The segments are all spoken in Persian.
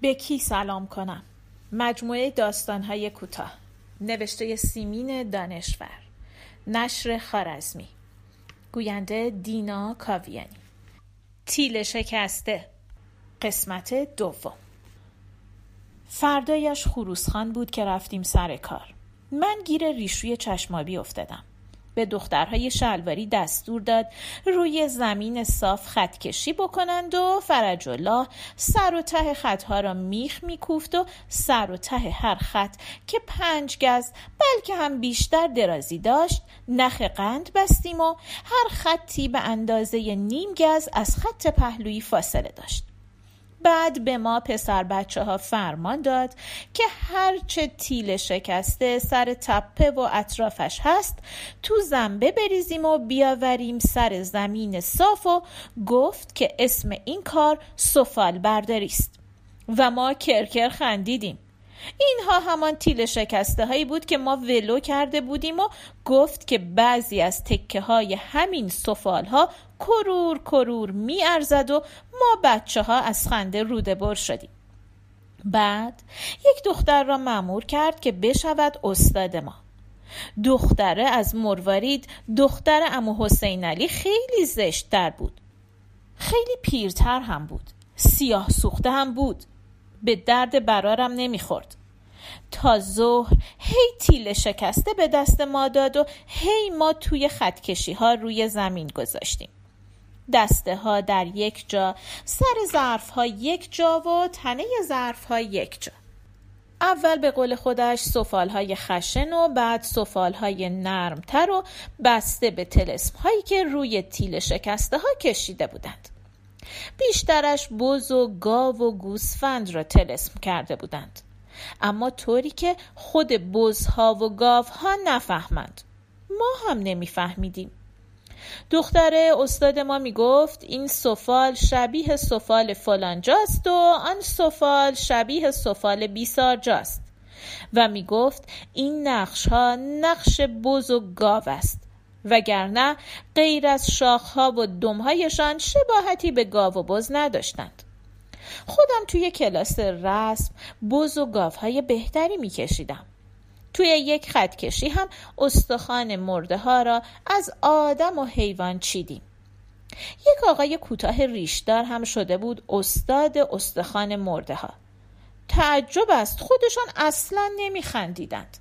به کی سلام کنم؟ مجموعه داستانهای کوتاه. نوشته سیمین دانشور. نشر خارزمی. گوینده دینا کاویانی. تیل شکسته. قسمت دوم. فردایش خروسخان بود که رفتیم سر کار. من گیر ریشوی چشمابی افتادم. به دخترهای شلواری دستور داد روی زمین صاف خط کشی بکنند و فرج الله سر و ته خطها را میخ میکوفت و سر و ته هر خط که پنج گز بلکه هم بیشتر درازی داشت نخ قند بستیم و هر خطی به اندازه نیم گز از خط پهلویی فاصله داشت. بعد به ما پسر بچه ها فرمان داد که هرچه تیل شکسته سر تپه و اطرافش هست تو زنبه بریزیم و بیاوریم سر زمین صاف و گفت که اسم این کار سفال برداری است. و ما کرکر خندیدیم. اینها همان تیل شکسته هایی بود که ما ولو کرده بودیم و گفت که بعضی از تکه های همین سفال ها کرور کرور می ارزد و ما بچه ها از خنده روده بر شدیم. بعد یک دختر را معمور کرد که بشود استاد ما. دختره از مروارید دختر امو حسین علی خیلی زشتتر بود. خیلی پیرتر هم بود. سیاه سوخته هم بود. به درد برارم نمی‌خورد. تا ظهر هی تیل شکسته به دست ما داد و هی ما توی خطکشی ها روی زمین گذاشتیم. دسته ها در یک جا سر ظرف ها یک جا و تنه ظرف ها یک جا. اول به قول خودش سفال های خشن و بعد سفال های نرمتر و بسته به تلسم هایی که روی تیل شکسته ها کشیده بودند. بیشترش بز و گاو و گوسفند را تلسم کرده بودند. اما طوری که خود بزها و گاوها نفهمند. ما هم نمیفهمیدیم. دختره استاد ما می‌گفت این سفال شبیه سفال فلانجاست و آن سفال شبیه سفال بیسارجاست و می‌گفت این نقش ها نقش بز و گاو است وگرنه غیر از شاخها و دمهایشان شباهتی به گاو و بز نداشتند. خودم توی کلاس رسم بز و گاوهای بهتری میکشیدم. توی یک خطکشی هم استخوان مرده ها را از آدم و حیوان چیدیم. یک آقای کوتاه ریشدار هم شده بود استاد استخوان مرده ها تعجب است خودشان اصلا نمیخندیدند.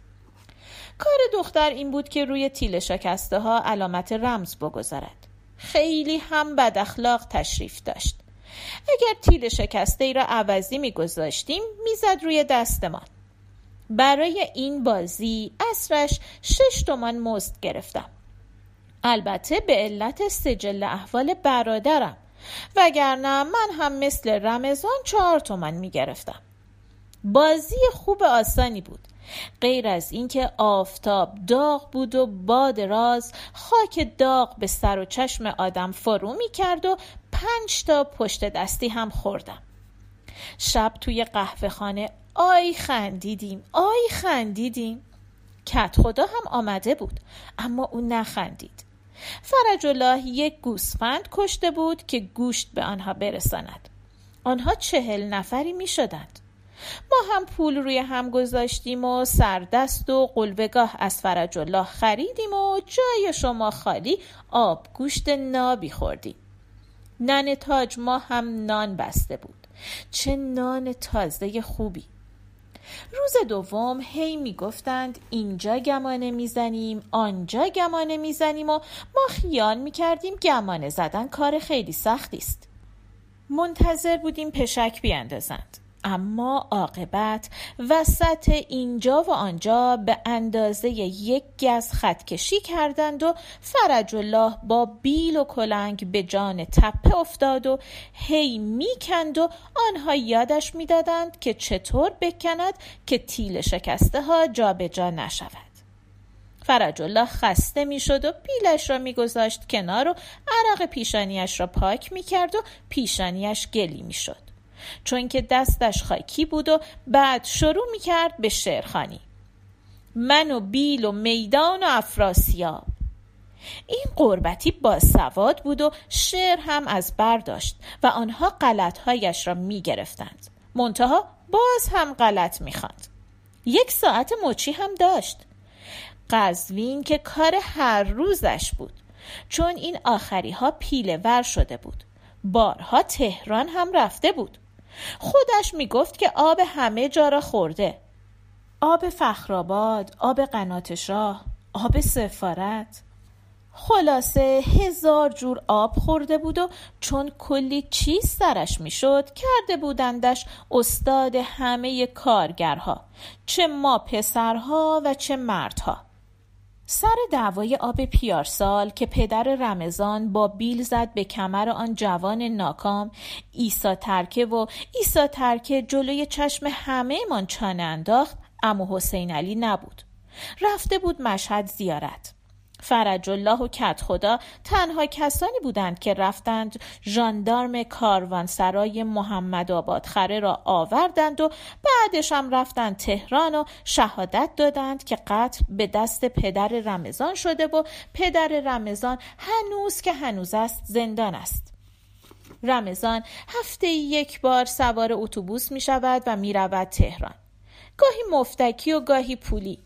کار دختر این بود که روی تیل شکسته ها علامت رمز بگذارد. خیلی هم بد اخلاق تشریف داشت. اگر تیل شکسته ای را عوضی میگذاشتیم می‌زد روی دستمان. برای این بازی اصرش شش تومان مزد گرفتم البته به علت سجل احوال برادرم. وگرنه من هم مثل رمضان چهار تومن می گرفتم. بازی خوب آسانی بود. غیر از اینکه آفتاب داغ بود و باد راز خاک داغ به سر و چشم آدم فرو می کرد و پنج تا پشت دستی هم خوردم. شب توی قهوه خانه آی خندیدیم آی خندیدیم. کت خدا هم آمده بود اما او نخندید. فرج الله یک گوسفند کشته بود که گوشت به آنها برساند. آنها چهل نفری می شدند ما هم پول روی هم گذاشتیم و سردست و قلوگاه از فرج الله خریدیم و جای شما خالی آب گوشت نابی خوردیم. نن تاج ما هم نان بسته بود. چه نان تازه خوبی! روز دوم هی می‌گفتند اینجا گمانه می‌زنیم آنجا گمانه می‌زنیم و ما خیال می‌کردیم گمانه زدن کار خیلی سختی است. منتظر بودیم پشک بیاندازند. اما عاقبت وسط اینجا و آنجا به اندازه یک گز خطکشی کردند و فرج الله با بیل و کلنگ به جان تپه افتاد و هی می‌کند و آنها یادش می‌دادند که چطور بکند که تیل شکسته ها جابجا جا نشود. فرج الله خسته می‌شد و بیلش را میگذاشت کنار و عرق پیشانیش را پاک می‌کرد و پیشانیش گلی می‌شد. چون که دستش خاکی بود و بعد شروع می کرد به شعرخانی من و بیل و میدان و افراسیاب. این قربتی با سواد بود و شعر هم از برداشت و آنها غلطهایش را می گرفتند منتها باز هم غلط می‌خواند. یک ساعت مچی هم داشت. قزوین که کار هر روزش بود چون این آخری ها پیله ور شده بود. بارها تهران هم رفته بود. خودش می‌گفت که آب همه جا را خورده. آب فخرآباد آب قنات شاه آب سفارت. خلاصه هزار جور آب خورده بود و چون کلی چیز سرش می‌شد کرده بودندش استاد همه کارگرها. چه ما پسرها و چه مردها. سر دعوای آب پیارسال که پدر رمضان با بیل زد به کمر آن جوان ناکام ایسا ترکه و ایسا ترکه جلوی چشم همه من چانه انداخت امو حسین علی نبود. رفته بود مشهد زیارت. فرج الله و کت خدا تنها کسانی بودند که رفتند ژاندارم کاروانسرای محمد آباد خره را آوردند و بعدش هم رفتند تهران و شهادت دادند که قتل به دست پدر رمضان شده و پدر رمضان هنوز که هنوز است زندان است. رمضان هفته یک بار سوار اتوبوس می شود و می رود تهران. گاهی مفتکی و گاهی پولی.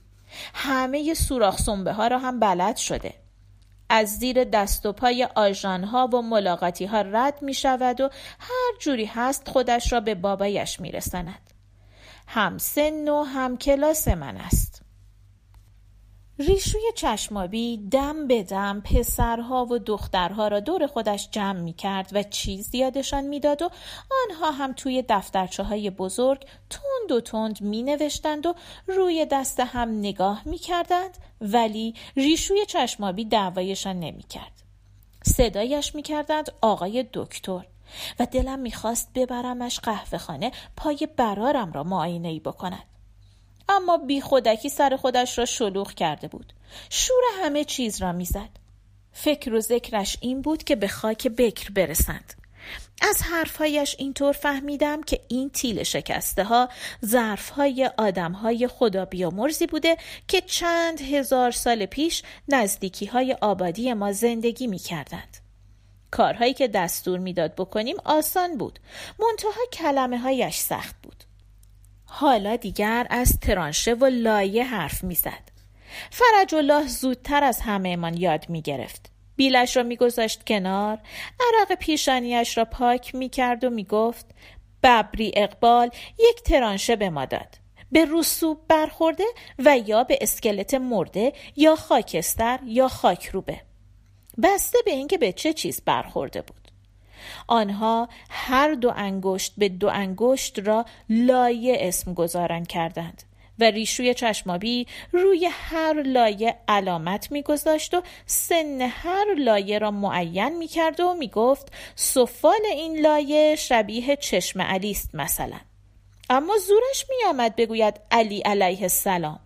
همه سوراخ سنبه ها را هم بلد شده از زیر دست و پای آژان ها و ملاقاتی ها رد می شود و هر جوری هست خودش را به بابایش می رسند. هم سن و هم کلاس من است. ریشوی چشمابی دم به دم پسرها و دخترها را دور خودش جمع می کرد و چیز یادشان می‌داد و آنها هم توی دفترچه های بزرگ تند و تند می نوشتند و روی دست هم نگاه می کردند ولی ریشوی چشمابی دعوایشان نمی کرد. صدایش می کردند آقای دکتر و دلم می‌خواست ببرمش قهوه خانه پای برارم را معاینه ای بکند. اما بی خودکی سر خودش را شلوغ کرده بود. شور همه چیز را می‌زد. فکر و ذکرش این بود که به خاک بکر برسند. از حرفهایش اینطور فهمیدم که این تیل شکسته ها ظرف های آدم های خدا بیامرزی بوده که چند هزار سال پیش نزدیکی های آبادی ما زندگی می کردند. کارهایی که دستور می‌داد بکنیم آسان بود. منتها کلمه هایش سخت بود. حالا دیگر از ترانشه و لایه حرف می‌زد. فرج الله زودتر از همهمان یاد می گرفت. بیلش را میگذاشت کنار عرق پیشانیش را پاک می کرد و می گفت ببری اقبال یک ترانشه به ما داد به رسوب برخورده و یا به اسکلت مرده یا خاکستر یا خاکروبه بسته به اینکه به چه چیز برخورده بود آنها هر دو انگشت به دو انگشت را لایه اسم گذارن کردند و ریشوی چشمابی روی هر لایه علامت میگذاشت و سن هر لایه را معین می‌کرد و می‌گفت سفال این لایه شبیه چشم علی است مثلا. اما زورش میآمد بگوید علی علیه السلام.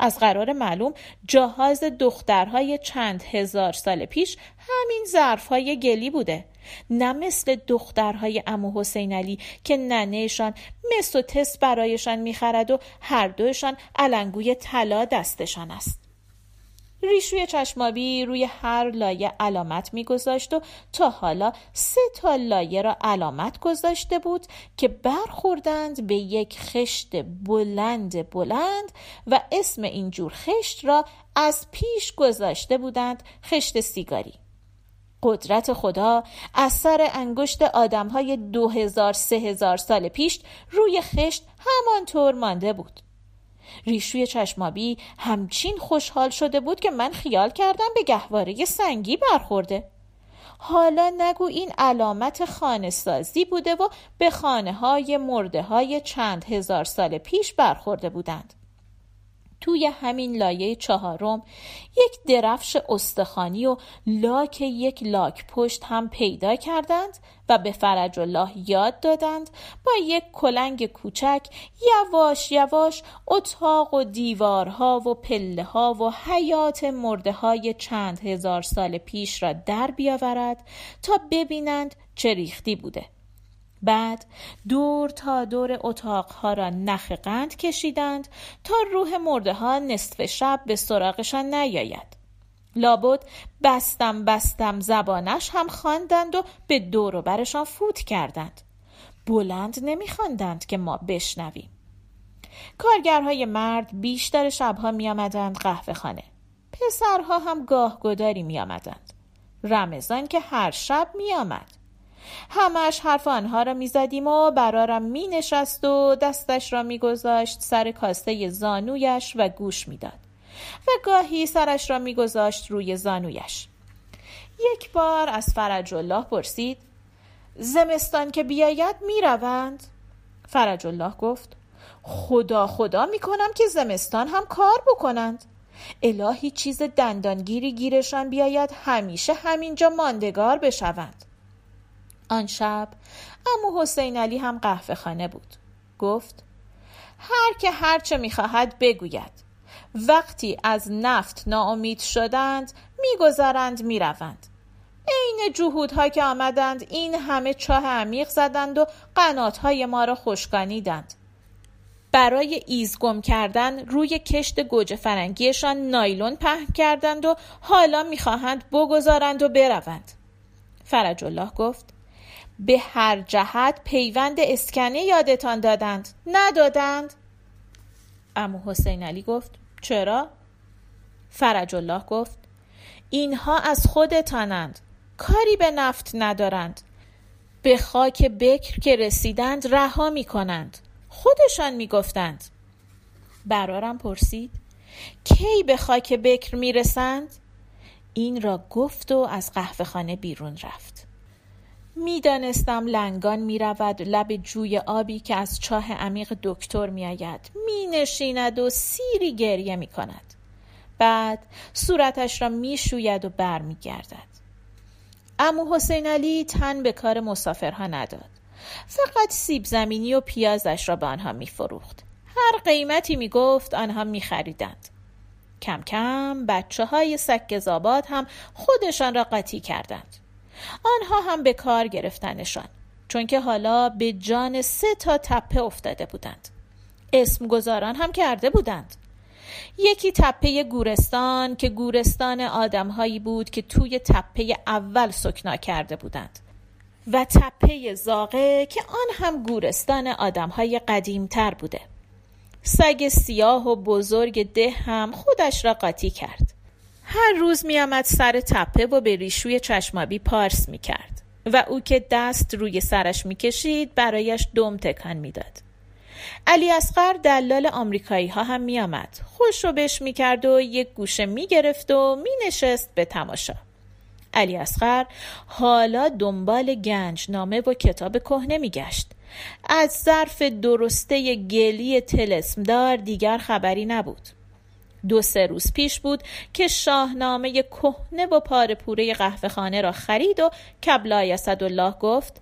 از قرار معلوم جهاز دخترهای چند هزار سال پیش همین ظرفهای گلی بوده. نه مثل دخترهای امو حسین علی که ننهشان مس و تست برایشان می‌خرد و هر دوشان علنگوی طلا دستشان است. ریشوی چشمابی روی هر لایه علامت میگذاشت و تا حالا سه تا لایه را علامت گذاشته بود که برخوردند به یک خشت بلند بلند و اسم این جور خشت را از پیش گذاشته بودند خشت سیگاری. قدرت خدا اثر انگشت آدم های دو هزار سه هزار سال پیش روی خشت همانطور مانده بود. ریشوی چشمابی همچین خوشحال شده بود که من خیال کردم به گهواره سنگی برخورده. حالا نگو این علامت خانه سازی بوده و به خانه های مرده های چند هزار سال پیش برخورده بودند. توی همین لایه چهارم یک درفش استخانی و لاک یک لاک پشت هم پیدا کردند و به فرج الله یاد دادند با یک کلنگ کوچک یواش یواش اتاق و دیوارها و پله ها و حیات مرده های چند هزار سال پیش را در بیاورد تا ببینند چه ریختی بوده. بعد دور تا دور اتاقها را نخ قند کشیدند تا روح مرده ها نصف شب به سراغشان نیاید. لابد بستم بستم زبانش هم خواندند و به دور و برشان فوت کردند. بلند نمیخواندند که ما بشنویم کارگرهای مرد بیشتر شبها می آمدند قهوه خانه پسرها هم گاه گداری می آمدند رمضان که هر شب می آمد همش حرف آنها را می‌زدیم و برارم می نشست و دستش را میگذاشت سر کاسه زانویش و گوش می‌داد. و گاهی سرش را میگذاشت روی زانویش. یک بار از فرج الله پرسید زمستان که بیاید می‌روند؟ فرج الله گفت خدا خدا می‌کنم که زمستان هم کار بکنند. الهی چیز دندانگیری گیرشان بیاید همیشه همینجا ماندگار بشوند. آن شب امو حسین علی هم قهوه خانه بود. گفت هر که هرچه می‌خواهد بگوید. وقتی از نفت ناامید شدند میگذرند می‌روند. عین جهودها که آمدند این همه چاه عمیق زدند و قناتهای ما را خشکانیدند. برای ایزگم کردن روی کشت گوجه فرنگیشان نایلون پهن کردند و حالا می‌خواهند بگذارند و بروند. فرج الله گفت به هر جهت پیوند اسکنه یادتان دادند. ندادند. امو حسین علی گفت چرا؟ فرج الله گفت اینها از خودتانند. کاری به نفت ندارند. به خاک بکر که رسیدند رها می کنند خودشان می گفتند برارم پرسید کی به خاک بکر می رسند؟ این را گفت و از قهوه خانه بیرون رفت. می‌دانستم لنگان می رود لب جوی آبی که از چاه عمیق دکتر می آید می نشیند و سیری گریه می کند بعد صورتش را می شوید و بر می گردد امو حسین علی تن به کار مسافرها نداد. فقط سیب زمینی و پیازش را به آنها می فروخت هر قیمتی می گفت آنها می خریدند کم کم بچه های سکزاباد هم خودشان را قاطی کردند. آنها هم به کار گرفتنشان چون که حالا به جان سه تا تپه افتاده بودند. اسم گذاران هم کرده بودند. یکی تپه گورستان که گورستان آدمهایی بود که توی تپه اول سکنا کرده بودند و تپه زاغه که آن هم گورستان آدمهای قدیمتر بوده. سگ سیاه و بزرگ ده هم خودش را قاطی کرد. هر روز می آمد سر تپه و به ریشوی چشمابی پارس می کرد و او که دست روی سرش می کشید برایش دم تکان می‌داد. علی اصغر دلال آمریکایی ها هم می آمد. خوش رو بش می کرد و یک گوشه می گرفت و می نشست به تماشا. علی اصغر حالا دنبال گنج نامه و کتاب کهنه می گشت. از ظرف درسته گلی تلسمدار دیگر خبری نبود. دو سه روز پیش بود که شاهنامه کهنه و پاره پوره قهوه خانه را خرید و کبلای اسدالله گفت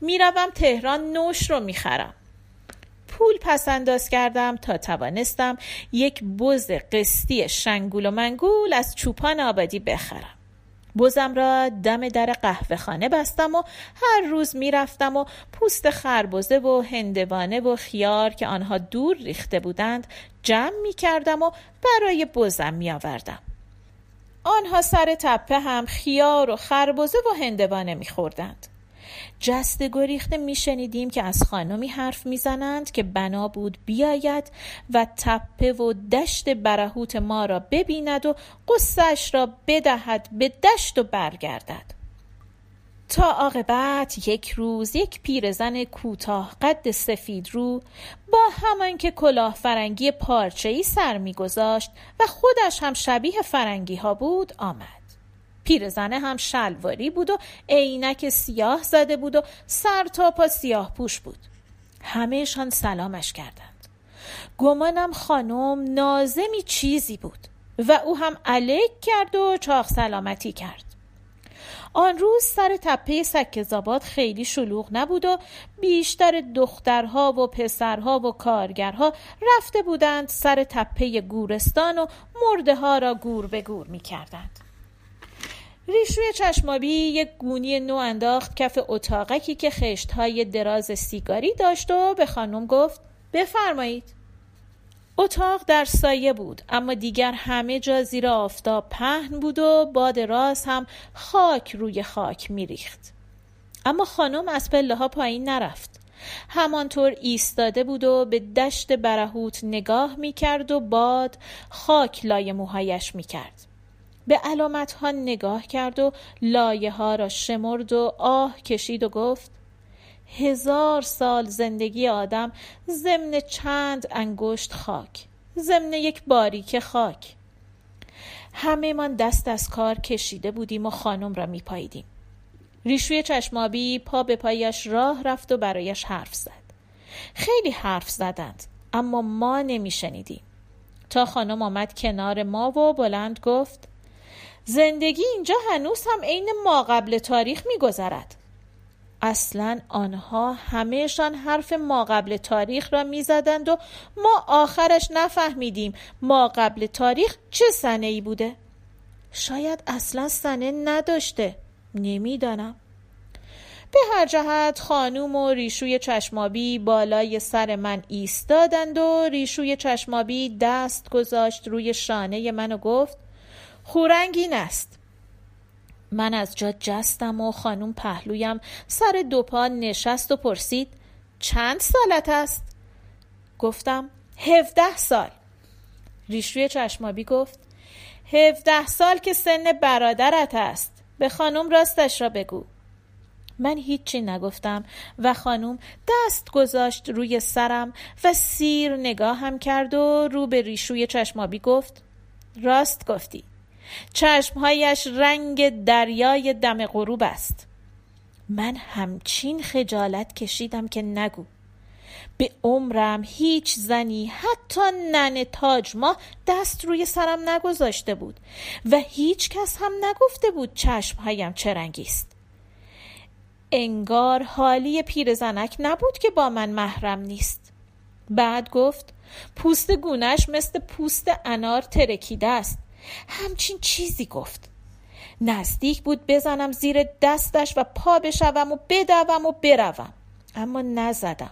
می‌روم تهران نوش رو می‌خرم. پول پس انداز کردم تا توانستم یک بز قسطی شنگول و منگول از چوپان آبادی بخرم. بزم را دم در قهوه خانه بستم و هر روز می‌رفتم و پوست خربزه و هندوانه و خیار که آنها دور ریخته بودند جمع می کردم و برای بزم می آوردم. آنها سر تپه هم خیار و خربزه و هندوانه می خوردند. جست گریخته میشنیدیم که از خانمی حرف می‌زنند که بنا بود بیاید و تپه و دشت برهوت ما را ببیند و قصهش را بدهد به دشت و برگردد. تا عاقبت یک روز یک پیرزن کوتاه قد سفید رو با همان که کلاه فرنگی پارچه ای سر میگذاشت و خودش هم شبیه فرنگی ها بود آمد. پیرزنه هم شلواری بود و عینک سیاه زده بود و سر تا پا سیاه پوش بود. همهشان سلامش کردند. گمانم خانم نازمی چیزی بود و او هم علیک کرد و چاق سلامتی کرد. آن روز سر تپه سکزاباد خیلی شلوغ نبود و بیشتر دخترها و پسرها و کارگرها رفته بودند سر تپه گورستان و مرده ها را گور به گور می کردند. ریشوی چشمابی یک گونی نو انداخت کف اتاقکی که خشت های دراز سیگاری داشت و به خانم گفت بفرمایید. اتاق در سایه بود اما دیگر همه جا زیر آفتاب پهن بود و باد راست هم خاک روی خاک میریخت. اما خانم از پله ها پایین نرفت. همانطور ایستاده بود و به دشت برهوت نگاه می کرد و باد خاک لای موهایش می کرد. به علامت ها نگاه کرد و لایه ها را شمرد و آه کشید و گفت هزار سال زندگی آدم ضمن چند انگشت خاک ضمن یک باریک خاک. همه من دست از کار کشیده بودیم و خانم را میپاییدیم. ریشوی چشمابی پا به پایش راه رفت و برایش حرف زد. خیلی حرف زدند اما ما نمیشنیدیم. تا خانم آمد کنار ما و بلند گفت زندگی اینجا هنوز هم عین ما قبل تاریخ میگذرد. اصلا آنها همهشان حرف ما قبل تاریخ را می‌زدند و ما آخرش نفهمیدیم ما قبل تاریخ چه سنه ای بوده. شاید اصلا سنه نداشته نمی‌دانم. به هر جهت خانوم و ریشوی چشمابی بالای سر من ایستادند و ریشوی چشمابی دست گذاشت روی شانه من و گفت خورنگ این است. من از جا جستم و خانوم پهلویم سر دو پا نشست و پرسید چند سالت است؟ گفتم هفده سال. ریشوی چشمابی گفت هفده سال که سن برادرت است. به خانم راستش را بگو. من هیچی نگفتم و خانم دست گذاشت روی سرم و سیر نگاهم کرد و رو به ریشوی چشمابی گفت راست گفتی. چشمهایش رنگ دریای دم غروب است. من همچین خجالت کشیدم که نگو. به عمرم هیچ زنی حتی نن تاج ما دست روی سرم نگذاشته بود و هیچ کس هم نگفته بود چشمهایم چه رنگی است. انگار حالی پیرزنک نبود که با من محرم نیست. بعد گفت پوست گونش مثل پوست انار ترکیده است. همچین چیزی گفت. نزدیک بود بزنم زیر دستش و پا بشوم و بدوم و بروم. اما نزدم.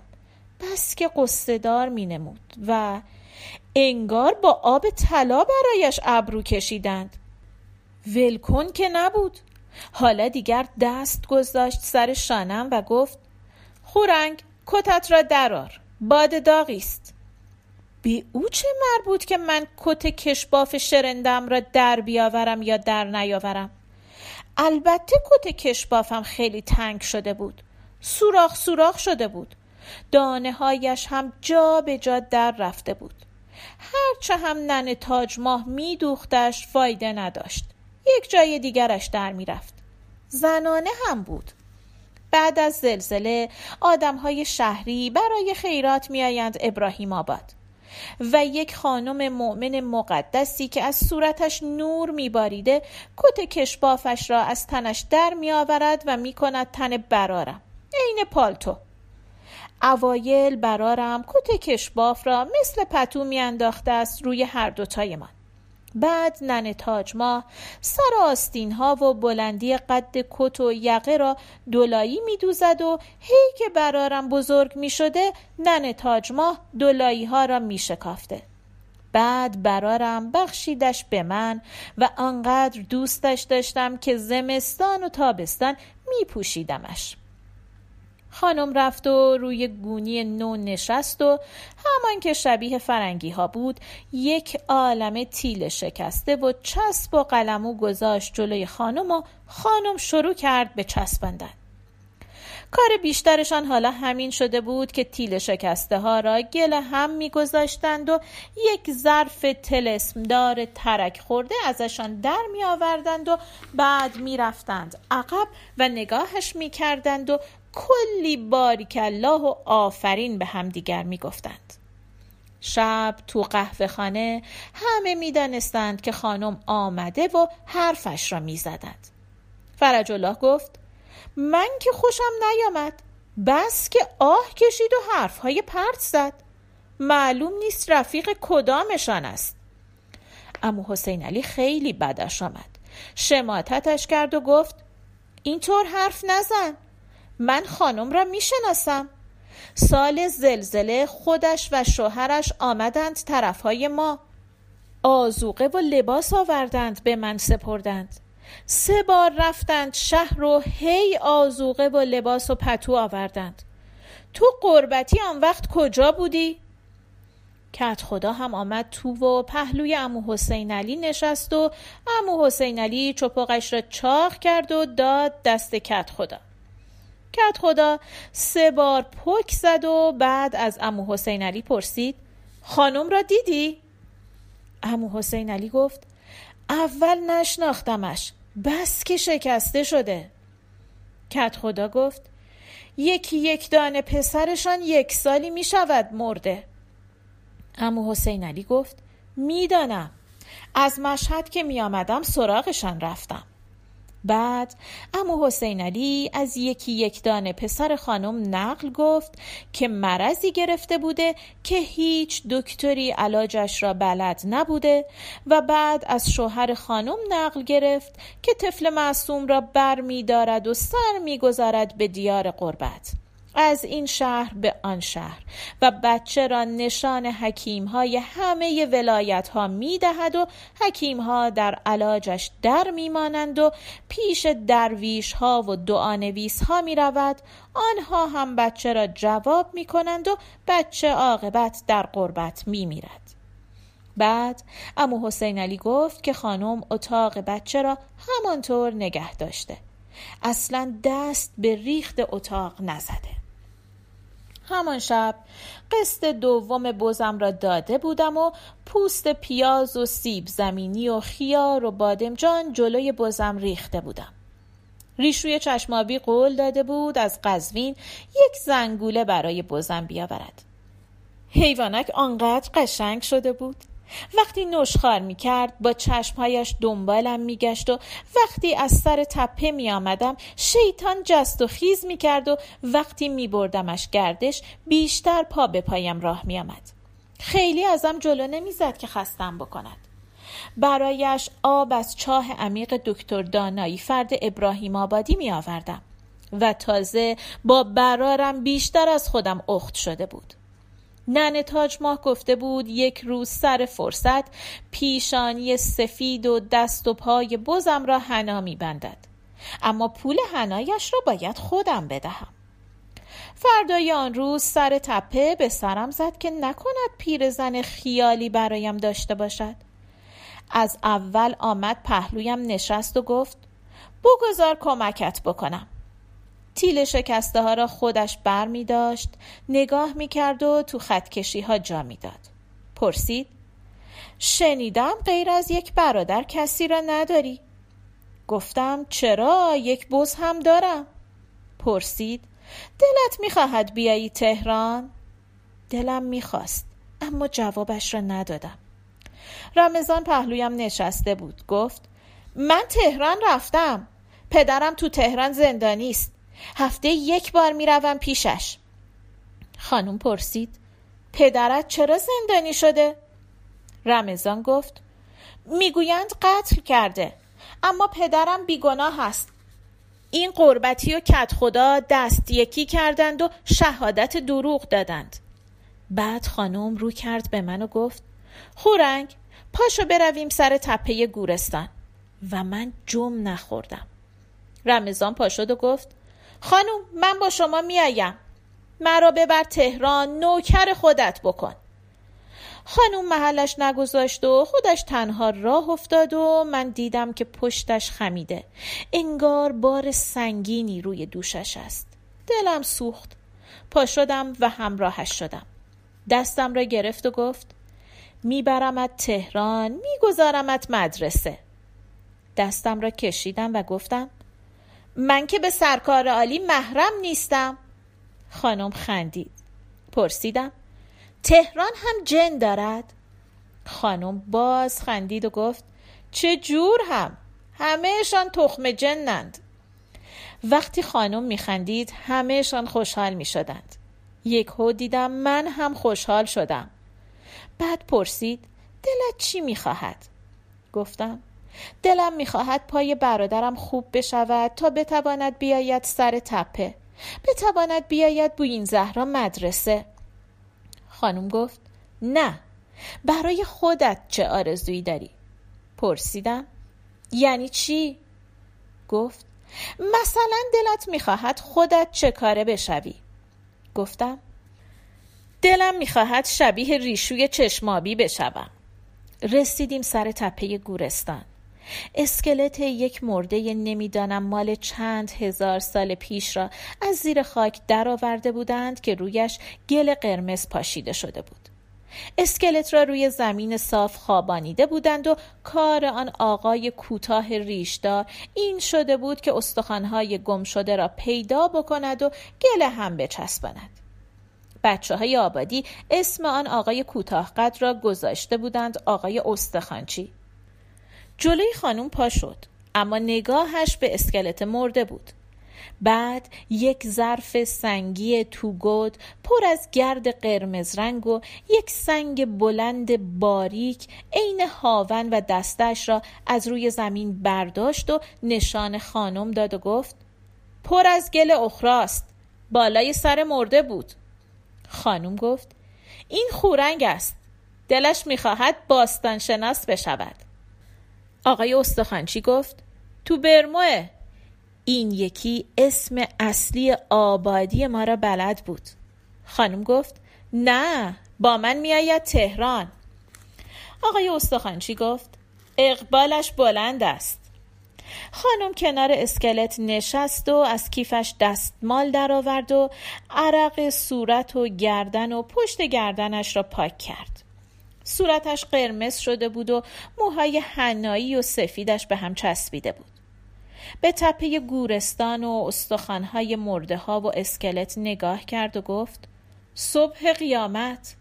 بس که قصدار می نمود و انگار با آب طلا برایش ابرو کشیدند. ولکن که نبود. حالا دیگر دست گذاشت سر شانم و گفت خورنگ کتت را درار باد داغی است به او چه مربوط که من کت کشباف شرندم را در بیاورم یا در نیاورم؟ البته کت کشبافم خیلی تنگ شده بود. سوراخ سوراخ شده بود. دانه هایش هم جا به جا در رفته بود. هرچه هم نن تاج ماه می دوختش فایده نداشت. یک جای دیگرش در می رفت زنانه هم بود. بعد از زلزله آدم های شهری برای خیرات می آیند ابراهیم آباد. و یک خانم مؤمن مقدسی که از صورتش نور میباریده کت کشبافش را از تنش در میآورد و می‌کند تن برارم. عین پالتو اوایل برارم کت کشباف را مثل پتو میانداخته است روی هر دوتایمان. بعد نن تاج ما سر آستین ها و بلندی قد کت و یقه را دولایی می دوزد و هی که برارم بزرگ می شده نن تاج ما دولایی ها را می شکافته. بعد برارم بخشیدش به من و آنقدر دوستش داشتم که زمستان و تابستان می پوشیدمش. خانم رفت و روی گونی نو نشست و همان که شبیه فرنگی ها بود یک عالم تیل شکسته و چسب و قلمو گذاشت جلوی خانم و خانم شروع کرد به چسبندن کار بیشترشان حالا همین شده بود که تیل شکسته ها را گل هم میگذاشتند و یک ظرف تلسمدار ترک خورده ازشان در می آوردند و بعد می رفتند عقب و نگاهش می کردند و کلی باریک الله و آفرین به همدیگر می‌گفتند. شب تو قهوه خانه همه می‌دانستند که خانم آمده و حرفش را می‌زدند. فرج الله گفت من که خوشم نیامد. بس که آه کشید و حرفهای پرت زد. معلوم نیست رفیق کدامشان است. امو حسین علی خیلی بدش آمد. شماتتش کرد و گفت اینطور حرف نزن. من خانم را می‌شناسم. سال زلزله خودش و شوهرش آمدند طرفهای ما. آزوقه و لباس آوردند به من سپردند. سه بار رفتند شهر و هی آزوقه و لباس و پتو آوردند. تو قربتی آن وقت کجا بودی؟ کت خدا هم آمد تو و پهلوی امو حسین علی نشست و امو حسین علی چپاقش را چاق کرد و داد دست کت خدا. کت خدا سه بار پک زد و بعد از امو حسین علی پرسید خانم را دیدی؟ امو حسین علی گفت اول نشناختمش بس که شکسته شده. کت خدا گفت یکی یک دانه پسرشان یک سالی می شود مرده. امو حسین علی گفت می‌دانم. از مشهد که می آمدم سراغشان رفتم. بعد امو حسین علی از یکی یک دانه پسر خانم نقل گفت که مرضی گرفته بوده که هیچ دکتری علاجش را بلد نبوده و بعد از شوهر خانم نقل گرفت که طفل معصوم را بر می دارد و سر می گذارد به دیار قربت. از این شهر به آن شهر. و بچه را نشان حکیم های همه ولایت ها می دهد و حکیم ها در علاجش در می مانند و پیش درویش ها و دعانویس ها می رود آنها هم بچه را جواب می کنند و بچه عاقبت در قربت می میرد بعد امو حسین علی گفت که خانم اتاق بچه را همانطور نگه داشته. اصلا دست به ریخت اتاق نزده. همان شب قسط دوم بزم را داده بودم و پوست پیاز و سیب زمینی و خیار و بادمجان جلوی بزم ریخته بودم. ریشوی چشمابی قول داده بود از قزوین یک زنگوله برای بزم بیاورد. حیوانک آنقدر قشنگ شده بود. وقتی نشخار می کرد با چشمهایش دنبالم می گشت و وقتی از سر تپه می آمدم شیطان جست و خیز می کرد و وقتی می بردمش گردش بیشتر پا به پایم راه می آمد. خیلی ازم جلو نمی زد که خستم بکند. برایش آب از چاه عمیق دکتر دانایی فرد ابراهیم آبادی می آوردم و تازه با برارم بیشتر از خودم اخت شده بود. نن تاج ماه گفته بود یک روز سر فرصت پیشانی سفید و دست و پای بزم را حنا می بندد. اما پول هنایش را باید خودم بدهم. فردای آن روز سر تپه به سرم زد که نکند پیرزن خیالی برایم داشته باشد. از اول آمد پهلویم نشست و گفت بگذار کمکت بکنم. تیل شکسته ها را خودش بر می داشت نگاه می کرد و تو خطکشی ها جا می داد. پرسید شنیدم غیر از یک برادر کسی را نداری؟ گفتم چرا؟ یک بز هم دارم. پرسید دلت می‌خواهد بیایی تهران؟ دلم می‌خواست اما جوابش را ندادم. رمضان پهلویم نشسته بود گفت من تهران رفتم. پدرم تو تهران زندانی است هفته یک بار می‌روم پیشش. خانم پرسید پدرت چرا زندانی شده؟ رمضان گفت می‌گویند قتل کرده اما پدرم بیگناه است. این قربتی و کت خدا دست یکی کردند و شهادت دروغ دادند. بعد خانم رو کرد به من و گفت خورنگ پاشو برویم سر تپه گورستان. و من جم نخوردم. رمضان پاشد و گفت خانم من با شما میایم مرا ببر تهران نوکر خودت بکن. خانم محلش نگذاشت و خودش تنها راه افتاد و من دیدم که پشتش خمیده. انگار بار سنگینی روی دوشش است. دلم سوخت. پا شدم و همراهش شدم. دستم را گرفت و گفت میبرمت تهران میگذارمت مدرسه. دستم را کشیدم و گفتم من که به سرکار عالی محرم نیستم. خانم خندید. پرسیدم. تهران هم جن دارد؟ خانم باز خندید و گفت چه جور هم؟ همهشان تخم جنند. وقتی خانم میخندید همهشان خوشحال می‌شدند. یک هو دیدم من هم خوشحال شدم. بعد پرسید دلت چی می‌خواهد؟ گفتم دلم می‌خواهد پای برادرم خوب بشود تا بتواند بیاید سر تپه. بتواند بیاید این زهرا مدرسه. خانم گفت نه برای خودت چه آرزویی داری؟ پرسیدم. یعنی چی؟ گفت مثلا دلت می‌خواهد خودت چه کاره بشوی؟ گفتم دلم می‌خواهد شبیه ریشوی چشمابی بشوم. رسیدیم سر تپه گورستان. اسکلت یک مرده نمی‌دانم مال چند هزار سال پیش را. از زیر خاک درآورده بودند که رویش گل قرمز پاشیده شده بود. اسکلت را روی زمین صاف خوابانیده بودند و کار آن آقای کوتاه ریشدار این شده بود که استخوانهای گم شده را پیدا بکند و گل هم بچسباند. بچه های آبادی اسم آن آقای کوتاه قد را گذاشته بودند آقای استخانچی جلوی خانم پا شد اما نگاهش به اسکلت مرده بود. بعد یک ظرف سنگی توگود پر از گرد قرمز رنگ و یک سنگ بلند باریک عین هاون و دستش را از روی زمین برداشت و نشان خانم داد و گفت پر از گل اخراست بالای سر مرده بود. خانم گفت این خورنگ است دلش می‌خواهد باستان شناس بشود. آقای استخانچی گفت؟ تو برموه. این یکی اسم اصلی آبادی ما را بلد بود. خانم گفت نه با من میآید تهران. آقای استخانچی گفت؟ اقبالش بلند است. خانم کنار اسکلت نشست و از کیفش دستمال درآورد و عرق صورت و گردن و پشت گردنش را پاک کرد. صورتش قرمز شده بود و موهای حنایی و سفیدش به هم چسبیده بود. به تپه گورستان و استخوانهای مرده ها و اسکلت نگاه کرد و گفت صبح قیامت.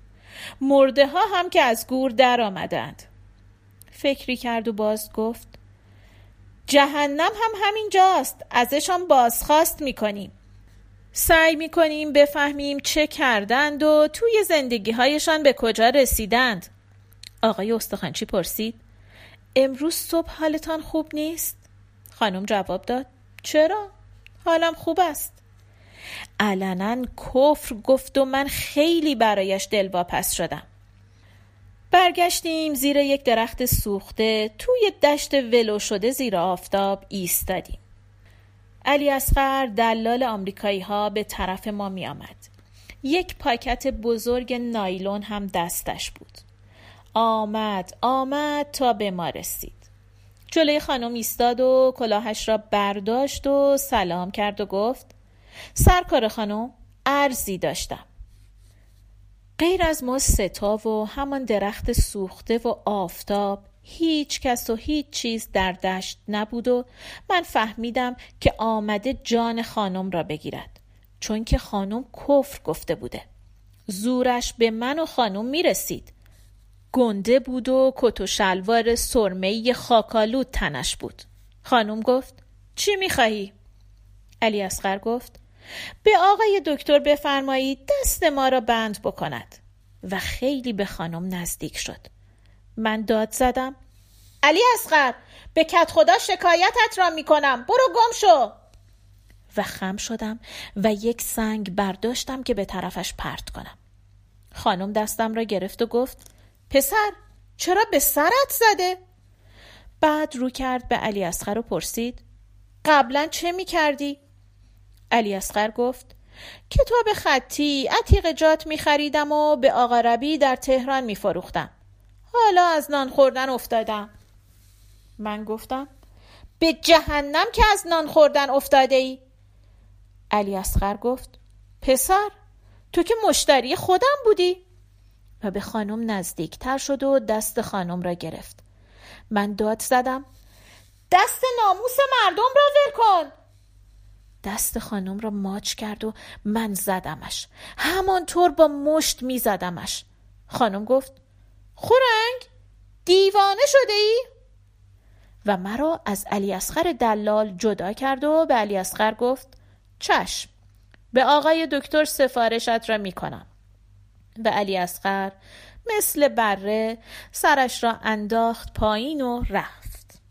مرده ها هم که از گور در آمدند. فکری کرد و باز گفت جهنم هم همین جاست ازشان بازخواست می‌کنیم. سعی می‌کنیم بفهمیم چه کردند و توی زندگی هایشان به کجا رسیدند. آقای استخانچی پرسید؟ امروز صبح حالتان خوب نیست؟ خانم جواب داد. چرا؟ حالم خوب است. علنا کفر گفت و من خیلی برایش دلواپس شدم. برگشتیم زیر یک درخت سوخته توی دشت ولو شده زیر آفتاب ایستادیم. علی اصغر دلال آمریکایی ها به طرف ما می آمد. یک پاکت بزرگ نایلون هم دستش بود. آمد آمد تا به ما رسید. جلوی خانم ایستاد و کلاهش را برداشت و سلام کرد و گفت سرکار خانم ارزی داشتم. غیر از ما ستا و همان درخت سوخته و آفتاب هیچ کس و هیچ چیز در دشت نبود و من فهمیدم که آمده جان خانم را بگیرد چون که خانم کفر گفته بوده. زورش به من و خانم می رسید گنده بود و کت و شلوار سرمهی خاکالود تنش بود. خانم گفت چی می‌خواهی؟ علی اسقر گفت به آقای دکتر بفرمایید دست ما را بند بکند. و خیلی به خانم نزدیک شد. من داد زدم علی اسقر به کت خدا شکایتت را می‌کنم برو گم شو و خم شدم و یک سنگ برداشتم که به طرفش پرت کنم خانم دستم را گرفت و گفت پسر چرا به سرت زده؟ بعد رو کرد به علی اسخر و پرسید قبلا چه می کردی؟ علی اسخر گفت کتاب خطی عتیق جات می خریدم و به آقا ربی در تهران می فروختم. حالا از نان خوردن افتادم. من گفتم به جهنم که از نان خوردن افتاده ای؟ علی اسخر گفت پسر تو که مشتری خودم بودی؟ و به خانم نزدیکتر شد و دست خانم را گرفت. من داد زدم دست ناموس مردم را ول کن! دست خانم را ماچ کرد و من زدمش. همانطور با مشت می زدمش خانم گفت خورنگ دیوانه شده ای؟ و مرا از علی اصغر دلال جدا کرد و به علی اصغر گفت چشم به آقای دکتر سفارشت را می کنم و علی اصغر مثل بره سرش را انداخت پایین و رفت